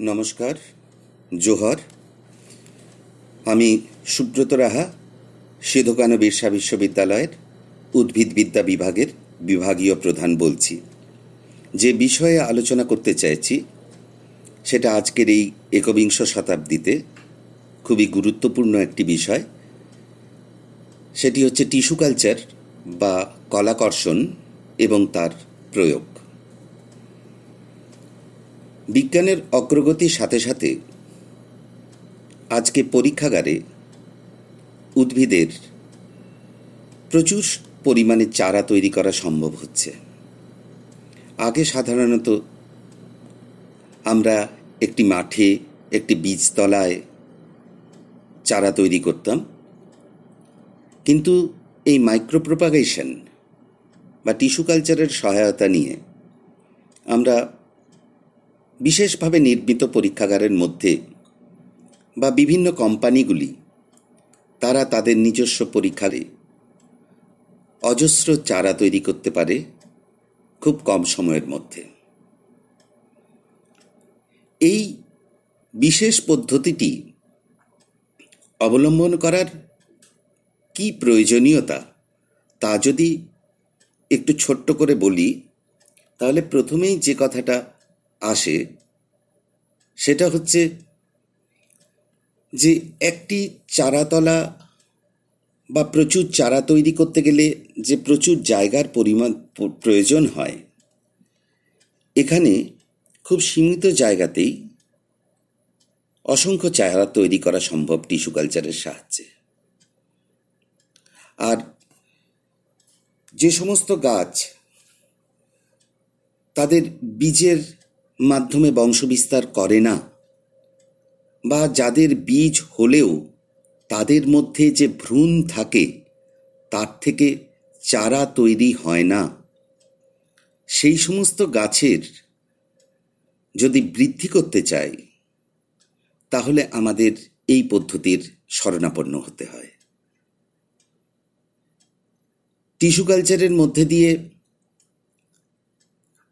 নমস্কার, জোহর। আমি সুব্রত রাহা সিধুকানু বিরসা বিশ্ববিদ্যালয়ের উদ্ভিদবিদ্যা বিভাগের বিভাগীয় প্রধান বলছি। যে বিষয়ে আলোচনা করতে চাইছি, সেটা আজকের এই একবিংশ শতাব্দীতে খুবই গুরুত্বপূর্ণ একটি বিষয়। সেটি হচ্ছে টিস্যু কালচার বা কলাকর্ষণ এবং তার প্রয়োগ। বিজ্ঞানের অগ্রগতির সাথে সাথে আজকে পরীক্ষাগারে উদ্ভিদের প্রচুর পরিমাণে চারা তৈরি করা সম্ভব হচ্ছে। আগে সাধারণত আমরা একটি মাঠে, একটি বীজতলায় চারা তৈরি করতাম। কিন্তু এই মাইক্রোপ্রোপাগেশন বা টিস্যু কালচারের সহায়তা নিয়ে আমরা বিশেষভাবে নির্মিত পরীক্ষাগারের মধ্যে বা বিভিন্ন কোম্পানিগুলি, তারা তাদের নিজস্ব পরীক্ষারে অজস্র চারা তৈরি করতে পারে খুব কম সময়ের মধ্যে। এই বিশেষ পদ্ধতিটি অবলম্বন করার কি প্রয়োজনীয়তা, তা যদি একটু ছোট্ট করে বলি, তাহলে প্রথমেই যে কথাটা আসে, সেটা হচ্ছে যে একটি চারাতলা বা প্রচুর চারা তৈরি করতে গেলে যে প্রচুর জায়গার পরিমাণ প্রয়োজন হয়। এখানে খুব সীমিত জায়গাতেই অসংখ্য চারা তৈরি করা সম্ভব টিস্যু কালচারের সাহায্যে। আর যে সমস্ত গাছ তাদের বীজের মাধ্যমে বংশবিস্তার করে না বা যাদের বীজ হলেও তাদের মধ্যে যে ভ্রূণ থাকে, তার থেকে চারা তৈরি হয় না। সেই সমস্ত গাছের যদি বৃদ্ধি করতে চাই, তাহলে আমাদের এই পদ্ধতির শরণাপন্ন হতে হয়। টিস্যু কালচারের মধ্যে দিয়ে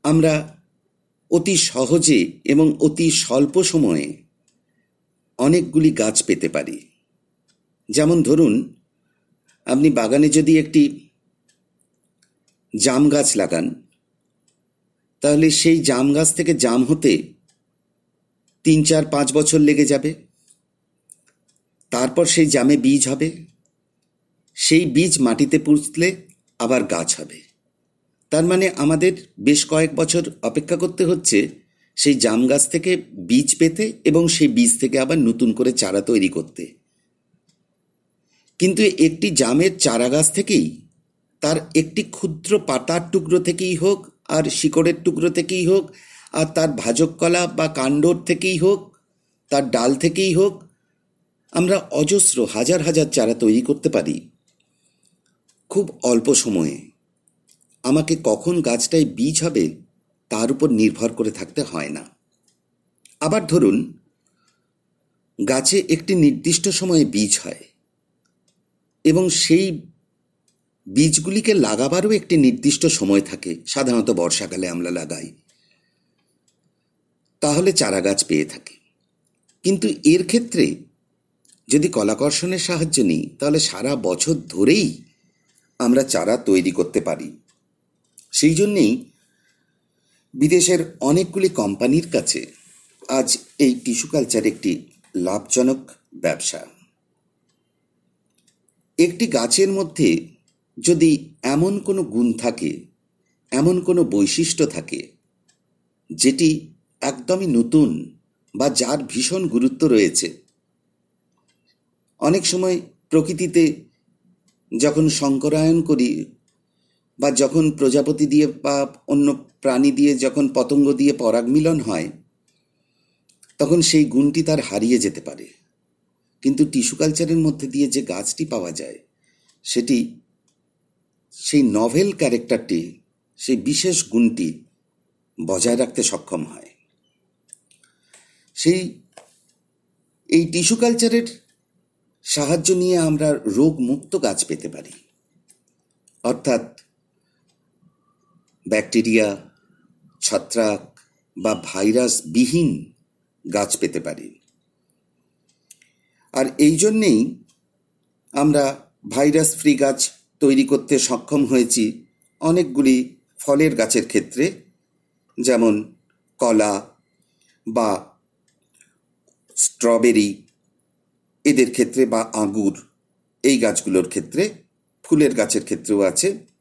আমরা অতি সহজে এবং অতি স্বল্প সময়ে অনেকগুলি গাছ পেতে পারি। যেমন ধরুন, আপনি বাগানে যদি একটি জাম গাছ লাগান, তাহলে সেই জাম গাছ থেকে জাম হতে তিন, চার, পাঁচ বছর লেগে যাবে। তারপর সেই জামে বীজ হবে। সেই বীজ মাটিতে পুঁতলে আবার গাছ হবে। তার মানে আমাদের বেশ কয়েক বছর অপেক্ষা করতে হচ্ছে সেই জাম গাছ থেকে বীজ পেতে এবং সেই বীজ থেকে আবার নতুন করে চারা তৈরি করতে। কিন্তু একটি জামের চারা গাছ থেকেই, তার একটি ক্ষুদ্র পাতার টুকরো থেকেই হোক, আর শিকড়ের টুকরো থেকেই হোক, আর তার ভাজক কলা বা কাণ্ডর থেকেই হোক, তার ডাল থেকেই হোক, আমরা অজস্র হাজার হাজার চারা তৈরি করতে পারি। খুব অল্প সময়ে। আমাকে কখন গাছটায় বীজ হবে, তার উপর নির্ভর করে থাকতে হয় না। আবার ধরুন, গাছে একটি নির্দিষ্ট সময়ে বীজ হয় এবং সেই বীজগুলিকে লাগাবারও একটি নির্দিষ্ট সময় থাকে, সাধারণত বর্ষাকালে আমরা লাগাই। তাহলে চারা গাছ পেয়ে থাকি। কিন্তু এর ক্ষেত্রে যদি কলাকর্ষণের সাহায্য নিই, তাহলে সারা বছর ধরেই আমরা চারা তৈরি করতে পারি। সেই জন্যেই বিদেশের অনেকগুলি কোম্পানির কাছে আজ এই টিস্যু কালচার একটি লাভজনক ব্যবসা। একটি গাছের মধ্যে যদি এমন কোনো গুণ থাকে, এমন কোনো বৈশিষ্ট্য থাকে, যেটি একদমই নতুন বা যার ভীষণ গুরুত্ব রয়েছে, অনেক সময় প্রকৃতিতে যখন সংকরায়ন করি বা যখন প্রজাপতি দিয়ে বা অন্য প্রাণী দিয়ে যখন পতঙ্গ দিয়ে পরাগ মিলন হয়, তখন সেই গুণটি তার হারিয়ে যেতে পারে। কিন্তু টিস্যু কালচারের মধ্যে দিয়ে যে গাছটি পাওয়া যায়, সেটি সেই নভেল ক্যারেক্টারটি সেই বিশেষ গুণটি বজায় রাখতে সক্ষম হয়। সেই, এই টিস্যু কালচারের সাহায্য নিয়ে আমরা রোগ মুক্ত গাছ পেতে পারি। অর্থাৎ ব্যাকটেরিয়া, ছত্রাক বা ভাইরাস বিহীন গাছ পেতে পারি। আর এই জন্যেই আমরা ভাইরাস ফ্রি গাছ তৈরি করতে সক্ষম হয়েছি অনেকগুলি ফলের গাছের ক্ষেত্রে, যেমন কলা বা স্ট্রবেরি, এদের ক্ষেত্রে বা আঙুর এই গাছগুলোর ক্ষেত্রে, ফুলের গাছের ক্ষেত্রেও আছে।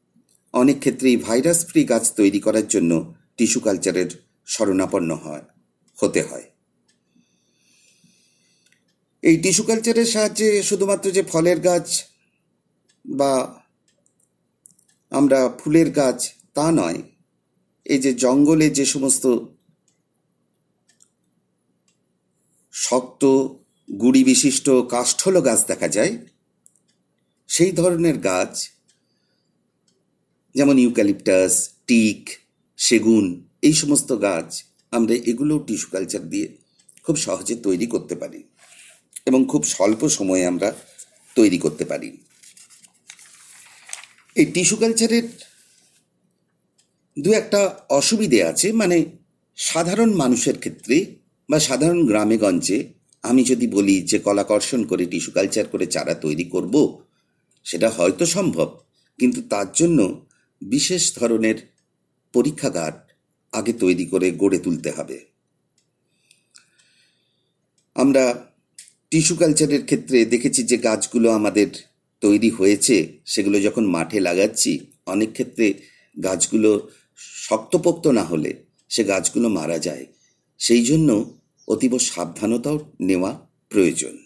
অনেক ক্ষেত্রেই ভাইরাস ফ্রি গাছ তৈরি করার জন্য টিস্যু কালচারের শরণাপন্ন হয়, হতে হয়। এই টিস্যু কালচারের সাহায্যে শুধুমাত্র যে ফলের গাছ বা আমরা ফুলের গাছ তা নয়, এই যে জঙ্গলে যে সমস্ত শক্ত, গুড়ি বিশিষ্ট, কাষ্ঠল গাছ দেখা যায়, সেই ধরনের গাছ যেমন ইউক্যালিপটাস, টিক, সেগুন, এই সমস্ত গাছ আমরা এগুলো টিস্যু কালচার দিয়ে খুব সহজে তৈরি করতে পারি এবং খুব স্বল্প সময়ে আমরা তৈরি করতে পারি। এই টিস্যু কালচারের দু একটা অসুবিধে আছে মানে সাধারণ মানুষের ক্ষেত্রে বা সাধারণ গ্রামে গঞ্জে আমি যদি বলি যে কলাকর্ষণ করে টিস্যু কালচার করে চারা তৈরি করব, সেটা হয়তো সম্ভব, কিন্তু তার জন্য বিশেষ ধরনের পরীক্ষাগার আগে তৈরি করে গড়ে তুলতে হবে। আমরা টিস্যু কালচারের ক্ষেত্রে দেখেছি যে গাছগুলো আমাদের তৈরি হয়েছে, সেগুলো যখন মাঠে লাগাচ্ছি, অনেক ক্ষেত্রে গাছগুলো শক্তপোক্ত না হলে সে গাছগুলো মারা যায়। সেই জন্য অতীব সাবধানতাও নেওয়া প্রয়োজন।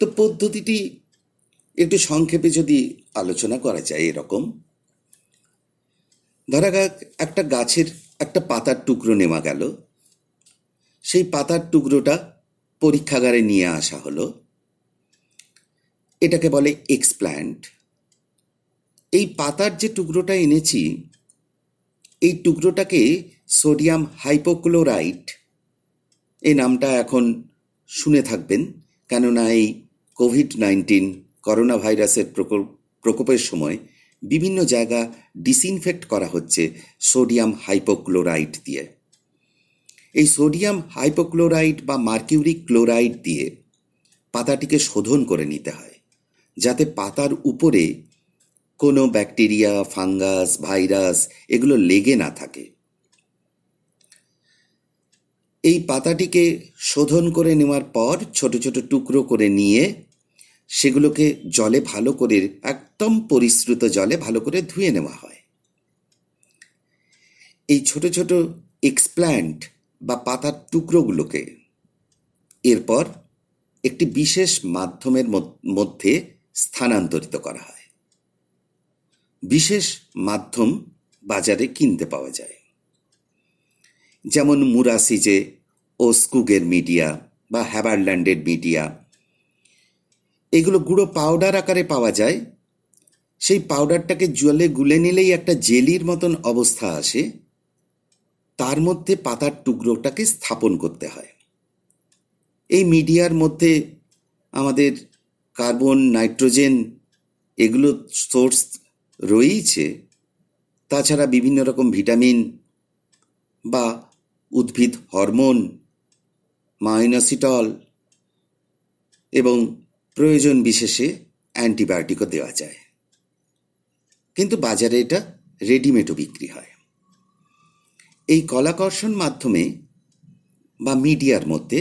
তো পদ্ধতিটি একটু সংক্ষেপে যদি আলোচনা করা যায় এরকম ধরা যাক, একটা গাছের একটা পাতার টুকরো নেওয়া গেল। সেই পাতার টুকরোটা পরীক্ষাগারে নিয়ে আসা হলো। এটাকে বলে এক্সপ্ল্যান্ট। এই পাতার যে টুকরোটা এনেছি, এই টুকরোটাকে সোডিয়াম হাইপোক্লোরাইট এই নামটা এখন শুনে থাকবেন, কেননা এই কোভিড নাইন্টিন করোনা ভাইরাসের প্রকোপের সময় বিভিন্ন জায়গা ডিসইনফেক্ট করা হচ্ছে সোডিয়াম হাইপোক্লোরাইড দিয়ে। এই সোডিয়াম হাইপোক্লোরাইড বা মার্কিউরিক ক্লোরাইড দিয়ে পাতাটিকে শোধন করে নিতে হয়, যাতে পাতার উপরে কোনো ব্যাকটেরিয়া ফাঙ্গাস ভাইরাস এগুলো লেগে না থাকে। এই পাতাটিকে শোধন করে নেওয়ার পর ছোট ছোট টুকরো করে নিয়ে সেগুলোকে জলে ভালো করে একদম পরিশ্রুত জলে ভালো করে ধুয়ে নেওয়া হয়। এই ছোট ছোট এক্সপ্ল্যান্ট বা পাতার টুকরোগুলোকে এরপর একটি বিশেষ মাধ্যমের মধ্যে স্থানান্তরিত করা হয়। বিশেষ মাধ্যম বাজারে কিনতে পাওয়া যায়। যেমন মুরাসিজে ও স্কুগের মিডিয়া বা হ্যাবারল্যান্ডের মিডিয়া। এগুলো গুঁড়ো পাউডার আকারে পাওয়া যায় সেই পাউডারটাকে জলে গুলে নিলেই একটা জেলির মতন অবস্থা আসে। তার মধ্যে পাতার টুকরোটাকে স্থাপন করতে হয়। এই মিডিয়ার মধ্যে আমাদের কার্বন, নাইট্রোজেন এগুলো সোর্স রয়েইছে। তাছাড়া বিভিন্ন রকম ভিটামিন বা উদ্ভিদ হরমোন মাইনাসিটল এবং প্রয়োজন বিশেষে অ্যান্টিবায়োটিকও দেওয়া যায়। কিন্তু বাজারে এটা রেডিমেডও বিক্রি হয়। এই কলাকর্ষণ মাধ্যমে বা মিডিয়ার মধ্যে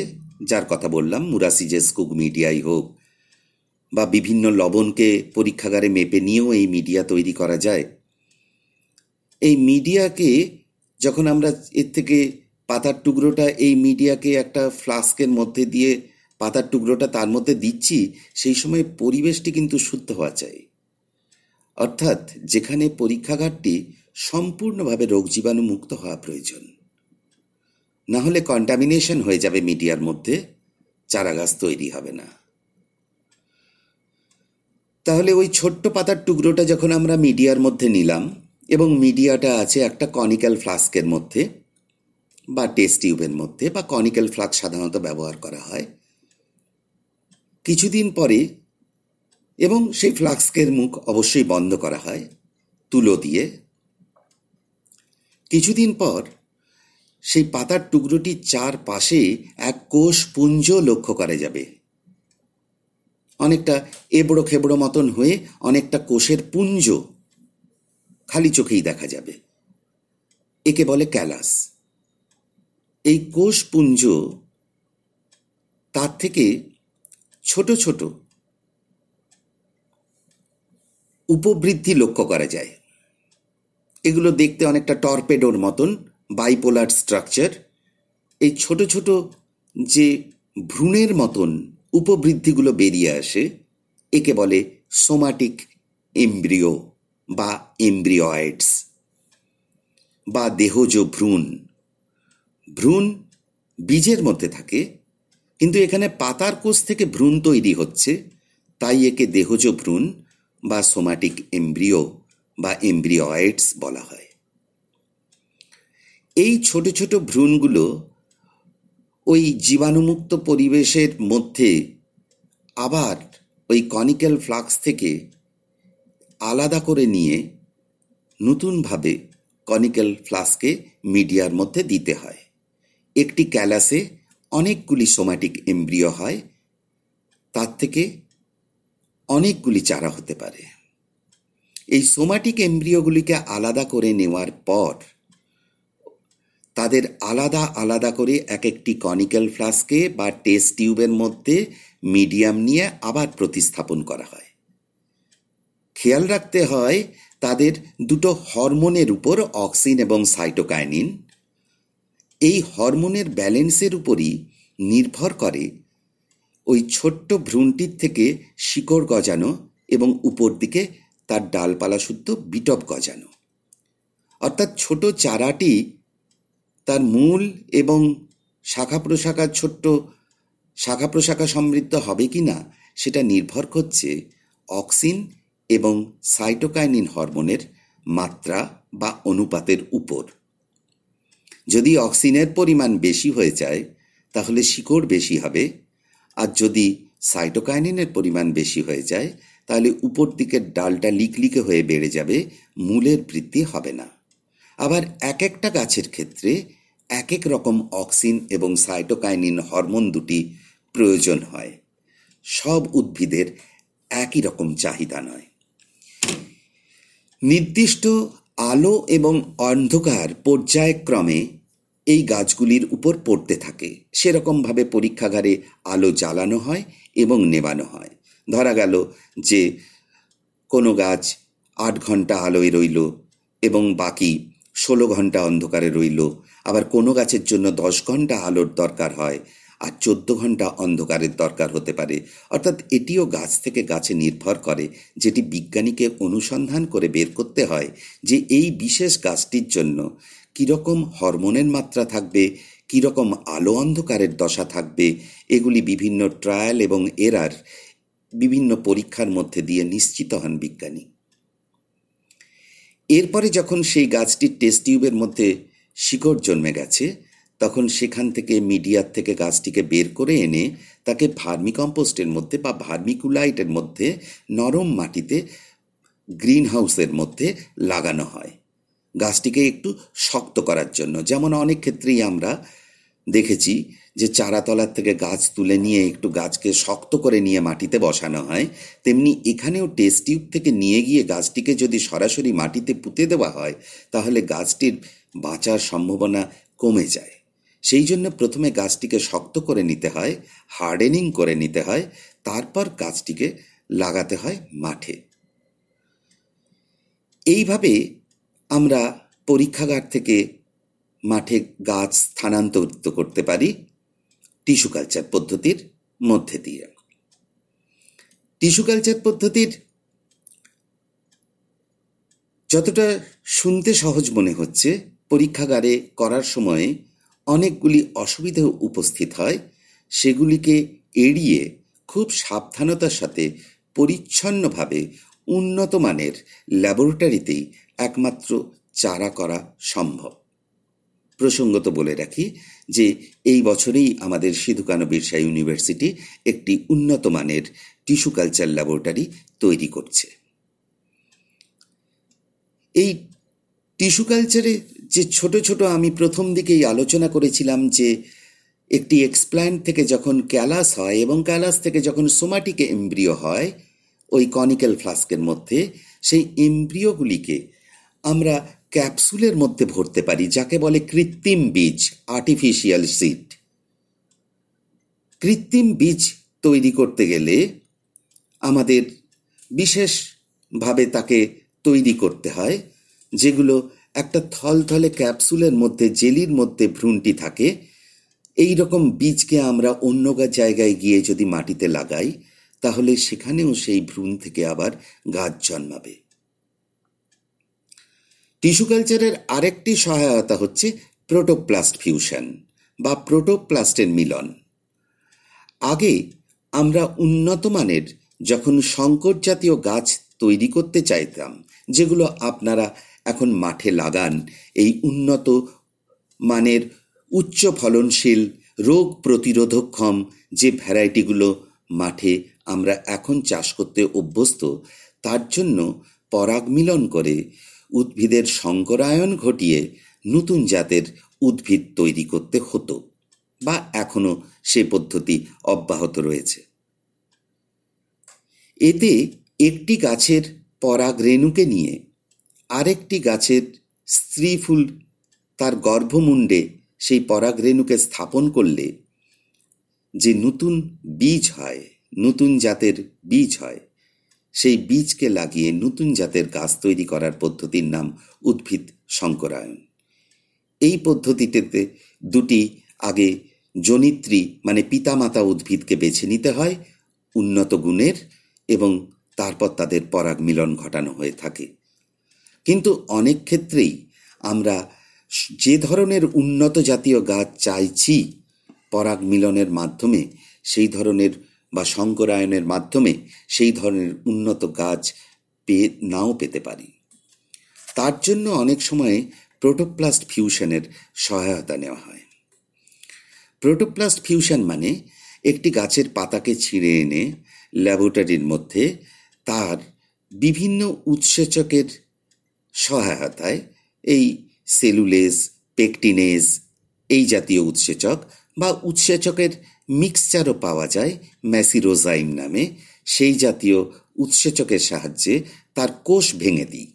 যার কথা বললাম, মুরাসিজেস কুক মিডিয়াই হোক বা বিভিন্ন লবণকে পরীক্ষাগারে মেপে নিয়েও এই মিডিয়া তৈরি করা যায়, এই মিডিয়াকে যখন আমরা এর থেকে পাতার টুকরোটা এই মিডিয়াকে একটা ফ্লাস্কের মধ্যে দিয়ে পাতার টুকরোটা তার মধ্যে দিচ্ছি, সেই সময় পরিবেশটি কিন্তু শুদ্ধ হওয়া চাই। অর্থাৎ যেখানে পরীক্ষাগারটি সম্পূর্ণভাবে রোগ জীবাণু মুক্ত হওয়া প্রয়োজন। না হলে কন্টামিনেশন হয়ে যাবে মিডিয়ার মধ্যে, চারাগাছ তৈরি হবে না। তাহলে ওই ছোট্ট পাতার টুকরোটা যখন আমরা মিডিয়ার মধ্যে নিলাম এবং মিডিয়াটা আছে একটা কনিক্যাল ফ্লাস্কের মধ্যে বা টেস্ট টিউবের মধ্যে বা কনিক্যাল ফ্লাস্ক সাধারণত ব্যবহার করা হয়, কিছুদিন পরে এবং সেই ফ্লাস্কের মুখ অবশ্যই বন্ধ করা হয়, তুলো দিয়ে। কিছুদিন পর সেই পাতার টুকরোটির চারপাশে এক কোষ পুঞ্জ লক্ষ্য করা যাবে। অনেকটা এবড়ো খেবড়ো মতন হয়ে অনেকটা কোষের পুঞ্জ খালি চোখেই দেখা যাবে। একে বলে ক্যালাস। এই কোষ পুঞ্জ তার থেকে ছোট ছোট উপবৃদ্ধি লক্ষ্য করা যায়। এগুলো দেখতে অনেকটা টর্পেডোর মতন বাইপোলার স্ট্রাকচার এই ছোট ছোট যে ভ্রূণের মতন উপবৃদ্ধিগুলো বেরিয়ে আসে, একে বলে সোমাটিক এমব্রিও বা এমব্রিয়য়েডস বা দেহজ ভ্রূণ। ভ্রূণ বীজের মধ্যে থাকে, কিন্তু এখানে পাতার কোষ থেকে ভ্রূণ তৈরি হচ্ছে, তাই একে দেহজ ভ্রূণ বা সোমাটিক এমব্রিও বা এমব্রিয়য়েডস বলা হয়। এই ছোট ছোট ভ্রূণগুলো ওই জীবাণুমুক্ত পরিবেশের মধ্যে আবার ওই কনিক্যাল ফ্লাক্স থেকে আলাদা করে নিয়ে নতুনভাবে কনিক্যাল ফ্লাস্কে মিডিয়ার মধ্যে দিতে হয়। একটি ক্যালাসে অনেকগুলি সোম্যাটিক এমব্রিও হয়, তার থেকে অনেকগুলি চারা হতে পারে। এই সোমাটিক এমব্রিওগুলিকে আলাদা করে নেওয়ার পর, তাদের আলাদা আলাদা করে এক একটি কনিক্যাল ফ্লাস্কে বা টেস্ট টিউবের মধ্যে মিডিয়াম নিয়ে আবার প্রতিস্থাপন করা হয়। খেয়াল রাখতে হয়, তাদের দুটো হরমোনের উপর অক্সিন এবং সাইটোকাইনিন। এই হরমোনের ব্যালেন্সের উপরই নির্ভর করে ওই ছোট্ট ভ্রূণটির থেকে শিকড় গজানো এবং উপর দিকে তার ডালপালা শুদ্ধ বিটপ গজানো। অর্থাৎ ছোট চারাটি তার মূল এবং শাখা প্রশাখার ছোট্ট শাখা প্রশাখা সমৃদ্ধ হবে কি না, সেটা নির্ভর করছে অক্সিন এবং সাইটোকাইনিন হরমোনের মাত্রা বা অনুপাতের উপর। যদি অক্সিনের পরিমাণ বেশি হয়ে যায়, তাহলে শিকড় বেশি হবে আর যদি সাইটোকাইনিনের পরিমাণ বেশি হয়ে যায়, তাহলে উপর দিকের ডালটা লিকলিকে হয়ে বেড়ে যাবে, মূলের বৃদ্ধি হবে না। আবার এক একটা গাছের ক্ষেত্রে এক এক রকম অক্সিন এবং সাইটোকাইনিন হরমোন দুটি প্রয়োজন হয়। সব উদ্ভিদের একই রকম চাহিদা নয়। নির্দিষ্ট আলো এবং অন্ধকার পর্যায়ক্রমে এই গাছগুলির উপর পড়তে থাকে। সেরকমভাবে পরীক্ষাগারে আলো জ্বালানো হয় এবং নেবানো হয়। ধরা গেল যে কোনো গাছ আট ঘণ্টা আলোয় রইল এবং বাকি ষোলো ঘণ্টা অন্ধকারে রইল। আবার কোনো গাছের জন্য দশ ঘণ্টা আলোর দরকার হয় আর চোদ্দ ঘণ্টা অন্ধকারের দরকার হতে পারে। অর্থাৎ এটিও গাছ থেকে গাছে নির্ভর করে, যেটি বিজ্ঞানীকে অনুসন্ধান করে বের করতে হয় যে এই বিশেষ গাছটির জন্য কীরকম হরমোনের মাত্রা থাকবে, কীরকম আলো অন্ধকারের দশা থাকবে, এগুলি বিভিন্ন ট্রায়াল এবং এরার বিভিন্ন পরীক্ষার মধ্যে দিয়ে নিশ্চিত হন বিজ্ঞানী। এরপরে যখন সেই গাছটির টেস্ট টিউবের মধ্যে শিকড় জন্মে গেছে, তখন সেখান থেকে মিডিয়ার থেকে গাছটিকে বের করে এনে তাকে ভার্মিকম্পোস্টের মধ্যে বা ভার্মিকুলাইটের মধ্যে নরম মাটিতে গ্রিন হাউসের মধ্যে লাগানো হয়। গাছটিকে একটু শক্ত করার জন্য। যেমন অনেক ক্ষেত্রেই আমরা দেখেছি যে চারাতলার থেকে গাছ তুলে নিয়ে একটু গাছকে শক্ত করে নিয়ে মাটিতে বসানো হয়, তেমনি এখানেও টেস্ট টিউব থেকে নিয়ে গিয়ে গাছটিকে যদি সরাসরি মাটিতে পুঁতে দেওয়া হয়, তাহলে গাছটির বাঁচার সম্ভাবনা কমে যায়। সেই জন্য প্রথমে গাছটিকে শক্ত করে নিতে হয়, হার্ডেনিং করে নিতে হয়, তারপর গাছটিকে লাগাতে হয় মাঠে। এইভাবে আমরা পরীক্ষাগার থেকে মাঠে গাছ স্থানান্তরিত করতে পারি টিস্যু কালচার পদ্ধতির মধ্যে দিয়ে। টিস্যু কালচার পদ্ধতির যতটা শুনতে সহজ মনে হচ্ছে, পরীক্ষাগারে করার সময় অনেকগুলি অসুবিধা উপস্থিত হয়, সেগুলিকে এড়িয়ে খুব সাবধানতার সাথে পরিচ্ছন্নভাবে উন্নত মানের ল্যাবরেটরিতেই একমাত্র চারা করা সম্ভব। প্রসঙ্গত বলে রাখি যে, এই বছরেই আমাদের সিধুকানো বিরসা ইউনিভার্সিটি একটি উন্নত মানের টিস্যু কালচার ল্যাবরেটরি তৈরি করছে। এই টিস্যু কালচারে যে ছোট ছোট আমি প্রথম দিকেই আলোচনা করেছিলাম যে, একটি এক্সপ্ল্যান্ট থেকে যখন ক্যালাস হয় এবং ক্যালাস থেকে যখন সোমাটিক এমব্রিও হয়, ওই কনিক্যাল ফ্লাস্কের মধ্যে সেই এমব্রিওগুলিকে আমরা ক্যাপসুলের মধ্যে ভরতে পারি, যাকে বলে কৃত্রিম বীজ আর্টিফিশিয়াল সিড কৃত্রিম বীজ তৈরি করতে গেলে আমাদের বিশেষভাবে তাকে তৈরি করতে হয়, যেগুলো একটা থলথলে ক্যাপসুলের মধ্যে, জেলির মধ্যে ভ্রূণটি থাকে। এই রকম বীজকে আমরা অন্য জায়গায় গিয়ে যদি মাটিতে লাগাই, তাহলে সেখানেও সেই ভ্রূণ থেকে আবার গাছ জন্মাবে। টিস্যু কালচারের আরেকটি সহায়তা হচ্ছে প্রোটোপ্লাস্ট ফিউশন বা প্রোটোপ্লাস্টের মিলন। আগে আমরা উন্নত মানের যখন সংকট জাতীয় গাছ তৈরি করতে চাইতাম, যেগুলো আপনারা এখন মাঠে লাগান, এই উন্নত মানের উচ্চ ফলনশীল রোগ প্রতিরোধক্ষম যে ভ্যারাইটিগুলো মাঠে আমরা এখন চাষ করতে অভ্যস্ত, তার জন্য পরাগ মিলন করে উদ্ভিদের সংকরায়ন ঘটিয়ে নতুন জাতের উদ্ভিদ তৈরি করতে হতো বা এখনও সে পদ্ধতি অব্যাহত রয়েছে। এতে একটি গাছের পরাগ রেণুকে নিয়ে আরেকটি গাছের স্ত্রী ফুল তার গর্ভমুণ্ডে সেই পরাগ রেণুকে স্থাপন করলে যে নতুন বীজ হয়, নতুন জাতের বীজ হয় সেই বীজকে লাগিয়ে নতুন জাতের গাছ তৈরি করার পদ্ধতির নাম উদ্ভিদ সংকরায়ন এই পদ্ধতিটিতে দুটি আগে জনিত্রী মানে পিতামাতা উদ্ভিদকে বেছে নিতে হয় উন্নত গুণের এবং তারপর তাদের পরাগ মিলন ঘটানো হয়ে থাকে। কিন্তু অনেক ক্ষেত্রেই আমরা যে ধরনের উন্নত জাতীয় গাছ চাইছি পরাগ মিলনের মাধ্যমে, সেই ধরনের বা শঙ্করায়নের মাধ্যমে সেই ধরনের উন্নত গাছ পেয়ে নাও পেতে পারি। তার জন্য অনেক সময় প্রোটোপ্লাস্ট ফিউশনের সহায়তা নেওয়া হয়। প্রোটোপ্লাস্ট ফিউশন মানে একটি গাছের পাতাকে ছিঁড়ে এনে ল্যাবরেটরির মধ্যে তার বিভিন্ন উৎসেচকের সহায়তায় এই সেলুলেজ পেকটিনেজ এই জাতীয় উৎসেচক বা উৎসেচকের মিক্সচারও পাওয়া যায় ম্যাসিরোজাইম নামে, সেই জাতীয় উৎসেচকের সাহায্যে তার কোষ ভেঙে দিই।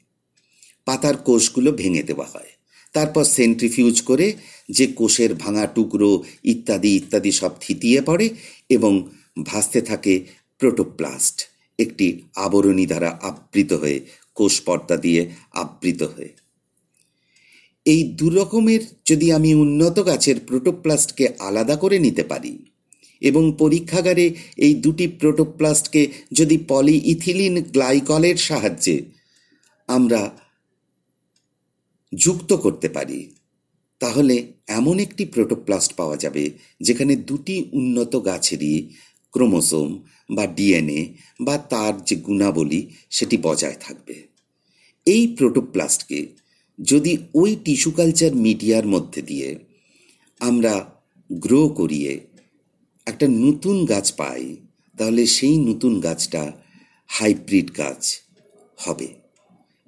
পাতার কোষগুলো ভেঙে দেওয়া হয়। তারপর সেন্ট্রিফিউজ করে যে কোষের ভাঙা টুকরো ইত্যাদি ইত্যাদি সব থিতিয়ে পড়ে এবং ভাসতে থাকে প্রোটোপ্লাস্ট, একটি আবরণী দ্বারা আবৃত হয়ে, কোষ পর্দা দিয়ে আবৃত হয়ে। এই দুরকমের যদি আমি উন্নত গাছের প্রোটোপ্লাস্টকে আলাদা করে নিতে পারি এবং পরীক্ষাগারে এই দুটি প্রোটোপ্লাস্টকে যদি পলি ইথিলিন গ্লাইকলের সাহায্যে আমরা যুক্ত করতে পারি, তাহলে এমন একটি প্রোটোপ্লাস্ট পাওয়া যাবে যেখানে দুটি উন্নত গাছেরই ক্রোমোসোম বা ডিএনএ বা তার যে গুণাবলী সেটি বজায় থাকবে। এই প্রোটোপ্লাস্টকে যদি ওই টিস্যু কালচার মিডিয়ার মধ্যে দিয়ে আমরা গ্রো করিয়ে একটা নতুন গাছ পাই, তাহলে সেই নতুন গাছটা হাইব্রিড গাছ হবে।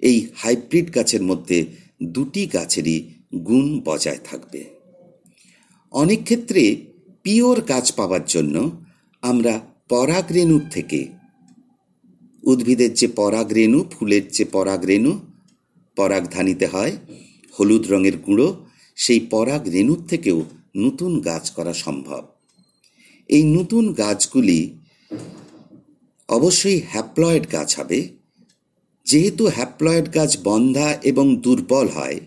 এই হাইব্রিড গাছের মধ্যে দুটি গাছেরই গুণ বজায় থাকবে। অনেক ক্ষেত্রে পিওর গাছ পাওয়ার জন্য আমরা পরাগ রেণুর থেকে উদ্ভিদের যে পরাগ রেণু ফুলের যে পরাগ রেণু পরাগধানিতে হয়, হলুদ রঙের গুঁড়ো, সেই পরাগ রেণুর থেকেও নতুন গাছ করা সম্ভব। এই নতুন গাছগুলি অবশ্যই হ্যাপ্লয়েড গাছ হবে। যেহেতু হ্যাপ্লয়েড গাছ বন্ধা এবং দুর্বল হয়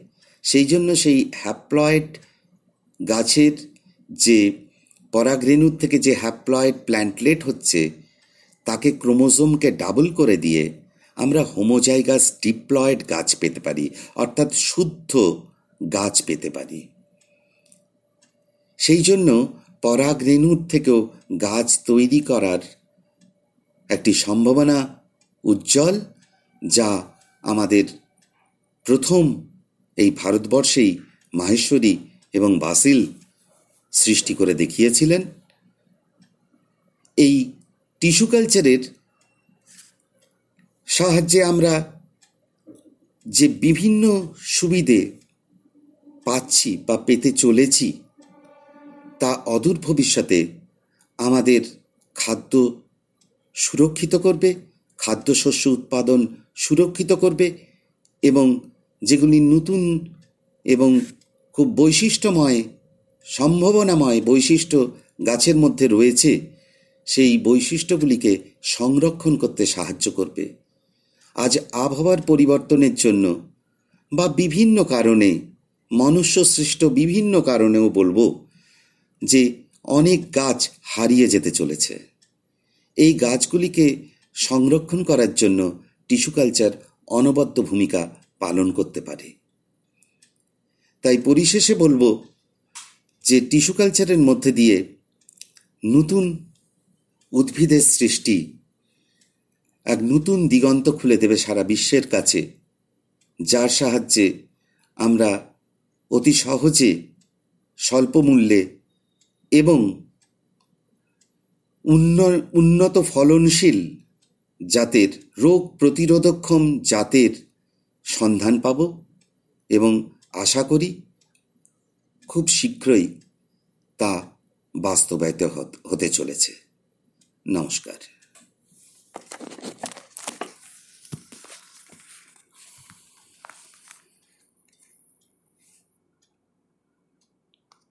সেই জন্য সেই হ্যাপ্লয়েড গাছের যে পরাগরেণুর থেকে যে হ্যাপ্লয়েড প্ল্যান্টলেট হচ্ছে, তাকে ক্রোমোজোমকে ডাবল করে দিয়ে আমরা হোমোজাইগাস ডিপ্লয়েড গাছ পেতে পারি, অর্থাৎ শুদ্ধ গাছ পেতে পারি। সেই জন্য পরাগ রেণুর থেকেও গাছ তৈরি করার একটি সম্ভাবনা উজ্জ্বল, যা আমাদের প্রথম এই ভারতবর্ষেই মাহেশ্বরী এবং বাসিল সৃষ্টি করে দেখিয়েছিলেন। এই টিস্যু কালচারের সাহায্যে আমরা যে বিভিন্ন সুবিধে পাচ্ছি বা পেতে চলেছি তা অদূর ভবিষ্যতে আমাদের খাদ্য সুরক্ষিত করবে, খাদ্যশস্য উৎপাদন সুরক্ষিত করবে এবং যেগুলি নতুন এবং খুব বৈশিষ্ট্যময়, সম্ভাবনাময় বৈশিষ্ট্য গাছের মধ্যে রয়েছে, সেই বৈশিষ্ট্যগুলিকে সংরক্ষণ করতে সাহায্য করবে। আজ আবহাওয়ার পরিবর্তনের জন্য বা বিভিন্ন কারণে মনুষ্য সৃষ্ট বিভিন্ন কারণেও বলব যে অনেক গাছ হারিয়ে যেতে চলেছে। এই গাছগুলিকে সংরক্ষণ করার জন্য টিস্যু কালচার অনবদ্য ভূমিকা পালন করতে পারে। তাই পরিশেষে বলব যে টিস্যু কালচারের মধ্যে দিয়ে নতুন উদ্ভিদের সৃষ্টি এক নতুন দিগন্ত খুলে দেবে সারা বিশ্বের কাছে, যার সাহায্যে আমরা অতি সহজে স্বল্প মূল্যে এবং উন্নত ফলনশীল জাতের রোগ প্রতিরোধক্ষম জাতের সন্ধান পাব এবং আশা করি খুব শীঘ্রই তা বাস্তবায়িত হতে চলেছে। নমস্কার।